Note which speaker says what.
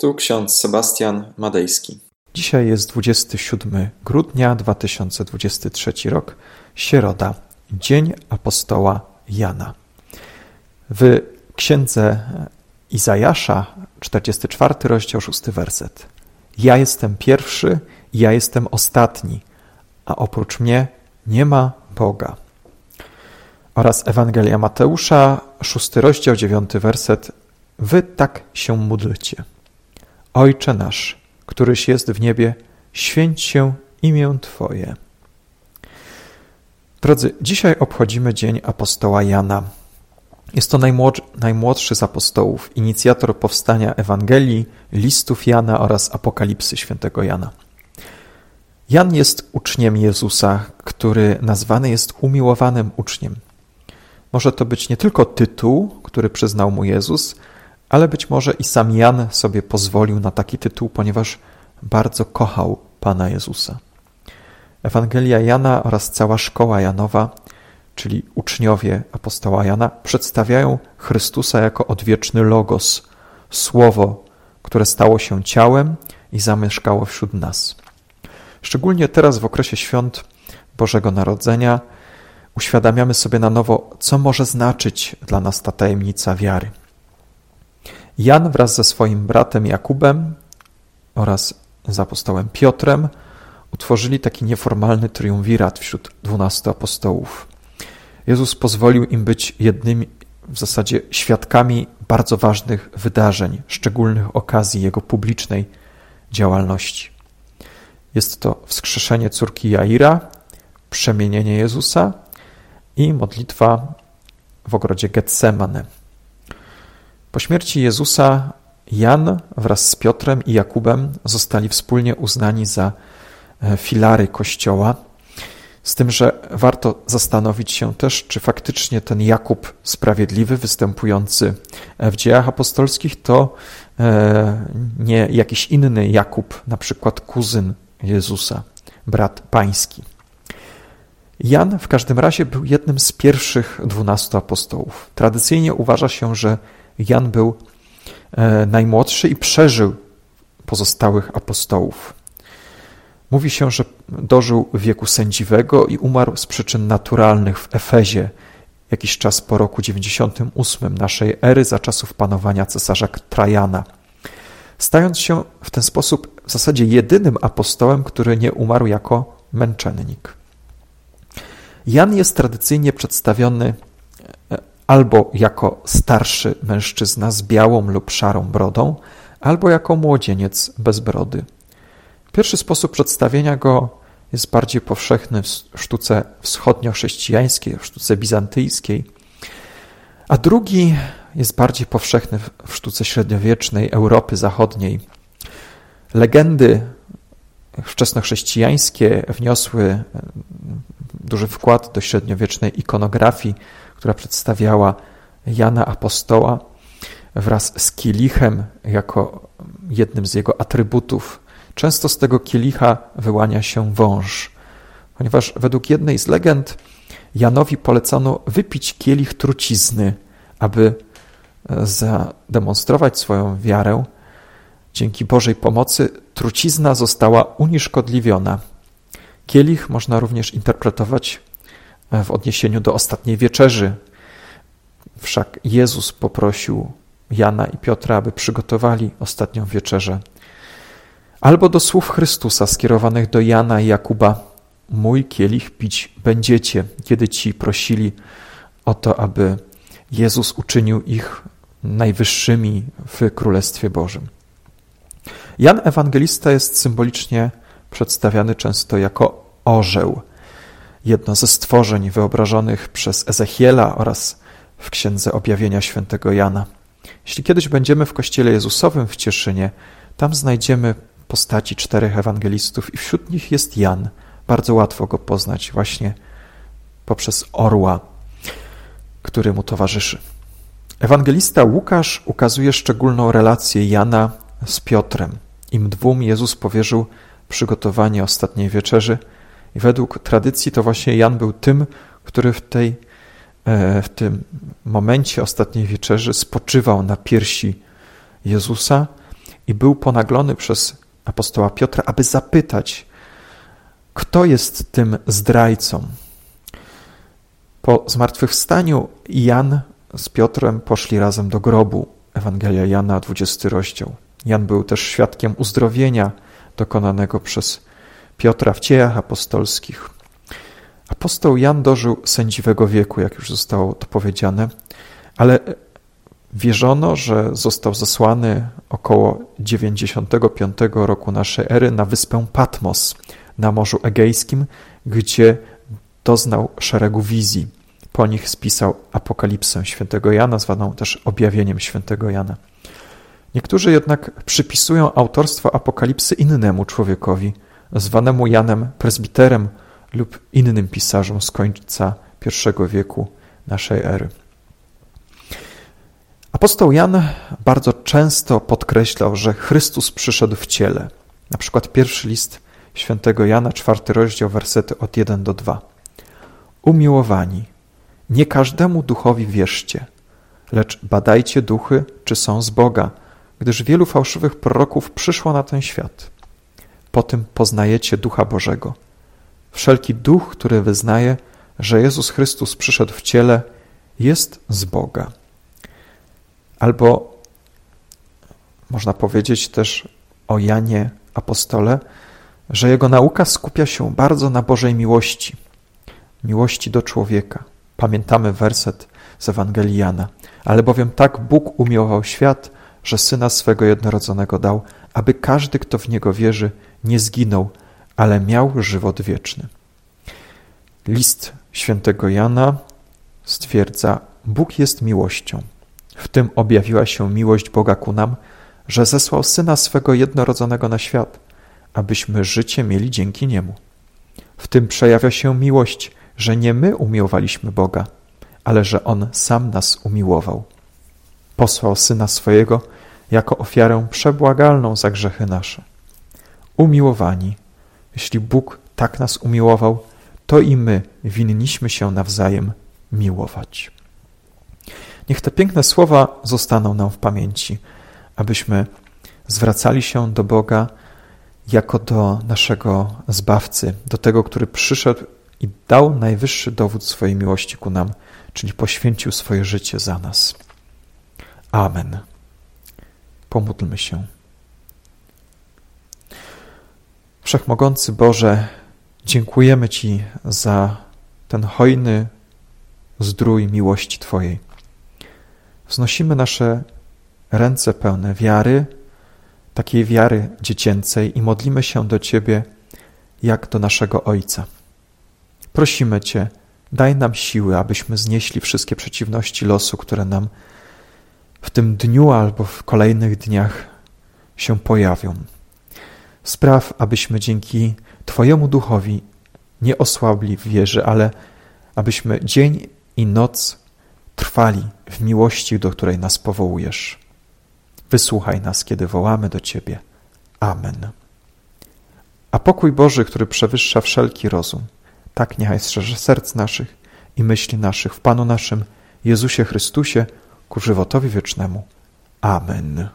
Speaker 1: Tu ksiądz Sebastian Madejski.
Speaker 2: Dzisiaj jest 27 grudnia 2023 rok, środa, Dzień Apostoła Jana. W księdze Izajasza, 44 rozdział, 6 werset. Ja jestem pierwszy, ja jestem ostatni, a oprócz mnie nie ma Boga. Oraz Ewangelia Mateusza, 6 rozdział, 9 werset. Wy tak się módlcie. Ojcze nasz, któryś jest w niebie, święć się imię Twoje. Drodzy, dzisiaj obchodzimy Dzień Apostoła Jana. Jest to najmłodszy, najmłodszy z apostołów, inicjator powstania Ewangelii, listów Jana oraz Apokalipsy świętego Jana. Jan jest uczniem Jezusa, który nazwany jest umiłowanym uczniem. Może to być nie tylko tytuł, który przyznał mu Jezus, ale być może i sam Jan sobie pozwolił na taki tytuł, ponieważ bardzo kochał Pana Jezusa. Ewangelia Jana oraz cała szkoła Janowa, czyli uczniowie apostoła Jana, przedstawiają Chrystusa jako odwieczny Logos, Słowo, które stało się ciałem i zamieszkało wśród nas. Szczególnie teraz w okresie świąt Bożego Narodzenia uświadamiamy sobie na nowo, co może znaczyć dla nas ta tajemnica wiary. Jan wraz ze swoim bratem Jakubem oraz z apostołem Piotrem utworzyli taki nieformalny triumvirat wśród dwunastu apostołów. Jezus pozwolił im być jednymi, w zasadzie świadkami bardzo ważnych wydarzeń, szczególnych okazji Jego publicznej działalności. Jest to wskrzeszenie córki Jaira, przemienienie Jezusa i modlitwa w ogrodzie Getsemane. Po śmierci Jezusa Jan wraz z Piotrem i Jakubem zostali wspólnie uznani za e, filary Kościoła. Z tym, że warto zastanowić się też, czy faktycznie ten Jakub sprawiedliwy, występujący w dziejach apostolskich, to e, nie jakiś inny Jakub, na przykład kuzyn Jezusa, brat pański. Jan w każdym razie był jednym z pierwszych dwunastu apostołów. Tradycyjnie uważa się, że Jan był e, najmłodszy i przeżył pozostałych apostołów. Mówi się, że dożył wieku sędziwego i umarł z przyczyn naturalnych w Efezie jakiś czas po roku 98 naszej ery za czasów panowania cesarza Trajana. Stając się w ten sposób w zasadzie jedynym apostołem, który nie umarł jako męczennik. Jan jest tradycyjnie przedstawiony e, albo jako starszy mężczyzna z białą lub szarą brodą, albo jako młodzieniec bez brody. Pierwszy sposób przedstawienia go jest bardziej powszechny w sztuce wschodnio-chrześcijańskiej, w sztuce bizantyjskiej, a drugi jest bardziej powszechny w sztuce średniowiecznej Europy Zachodniej. Legendy wczesnochrześcijańskie wniosły duży wkład do średniowiecznej ikonografii, która przedstawiała Jana Apostoła wraz z kielichem jako jednym z jego atrybutów. Często z tego kielicha wyłania się wąż, ponieważ według jednej z legend Janowi polecano wypić kielich trucizny, aby zademonstrować swoją wiarę. Dzięki Bożej pomocy trucizna została unieszkodliwiona. Kielich można również interpretować e, w odniesieniu do ostatniej wieczerzy. Wszak Jezus poprosił Jana i Piotra, aby przygotowali ostatnią wieczerzę. Albo do słów Chrystusa skierowanych do Jana i Jakuba: Mój kielich pić będziecie, kiedy ci prosili o to, aby Jezus uczynił ich najwyższymi w Królestwie Bożym. Jan Ewangelista jest symbolicznie przedstawiany często jako orzeł, jedno ze stworzeń wyobrażonych przez Ezechiela oraz w Księdze Objawienia Świętego Jana. Jeśli kiedyś będziemy w Kościele Jezusowym w Cieszynie, tam znajdziemy postaci czterech ewangelistów i wśród nich jest Jan. Bardzo łatwo go poznać właśnie poprzez orła, który mu towarzyszy. Ewangelista Łukasz ukazuje szczególną relację Jana z Piotrem. Im dwóm Jezus powierzył przygotowanie ostatniej wieczerzy i według tradycji to właśnie Jan był tym, który w, tej, e, w tym momencie ostatniej wieczerzy spoczywał na piersi Jezusa i był ponaglony przez apostoła Piotra, aby zapytać, kto jest tym zdrajcą. Po zmartwychwstaniu Jan z Piotrem poszli razem do grobu. Ewangelia Jana, 20 rozdział. Jan był też świadkiem uzdrowienia dokonanego przez Piotra w dziejach apostolskich. Apostoł Jan dożył sędziwego wieku, jak już zostało to powiedziane, ale wierzono, że został zesłany około 95 roku naszej ery na wyspę Patmos na Morzu Egejskim, gdzie doznał szeregu wizji. Po nich spisał Apokalipsę świętego Jana, zwaną też objawieniem świętego Jana. Niektórzy jednak przypisują autorstwo Apokalipsy innemu człowiekowi, zwanemu Janem Prezbiterem lub innym pisarzom z końca I wieku naszej ery. Apostoł Jan bardzo często podkreślał, że Chrystus przyszedł w ciele. Na przykład pierwszy list świętego Jana, czwarty rozdział, wersety od 1 do 2. Umiłowani, nie każdemu duchowi wierzcie, lecz badajcie duchy, czy są z Boga, gdyż wielu fałszywych proroków przyszło na ten świat. Po tym poznajecie Ducha Bożego. Wszelki duch, który wyznaje, że Jezus Chrystus przyszedł w ciele, jest z Boga. Albo można powiedzieć też o Janie apostole, że jego nauka skupia się bardzo na Bożej miłości, miłości do człowieka. Pamiętamy werset z Ewangelii Jana. Ale bowiem tak Bóg umiłował świat, że Syna swego jednorodzonego dał, aby każdy, kto w Niego wierzy, nie zginął, ale miał żywot wieczny. List świętego Jana stwierdza, Bóg jest miłością. W tym objawiła się miłość Boga ku nam, że zesłał Syna swego jednorodzonego na świat, abyśmy życie mieli dzięki Niemu. W tym przejawia się miłość, że nie my umiłowaliśmy Boga, ale że On sam nas umiłował. Posłał Syna swojego jako ofiarę przebłagalną za grzechy nasze. Umiłowani, jeśli Bóg tak nas umiłował, to i my winniśmy się nawzajem miłować. Niech te piękne słowa zostaną nam w pamięci, abyśmy zwracali się do Boga jako do naszego Zbawcy, do tego, który przyszedł i dał najwyższy dowód swojej miłości ku nam, czyli poświęcił swoje życie za nas. Amen. Pomódlmy się. Wszechmogący Boże, dziękujemy Ci za ten hojny zdrój miłości Twojej. Wznosimy nasze ręce pełne wiary, takiej wiary dziecięcej i modlimy się do Ciebie jak do naszego Ojca. Prosimy Cię, daj nam siły, abyśmy znieśli wszystkie przeciwności losu, które nam w tym dniu albo w kolejnych dniach się pojawią. Spraw, abyśmy dzięki Twojemu duchowi nie osłabli w wierze, ale abyśmy dzień i noc trwali w miłości, do której nas powołujesz. Wysłuchaj nas, kiedy wołamy do Ciebie. Amen. A pokój Boży, który przewyższa wszelki rozum, tak niechaj strzeże serc naszych i myśli naszych w Panu naszym, Jezusie Chrystusie, ku żywotowi wiecznemu. Amen.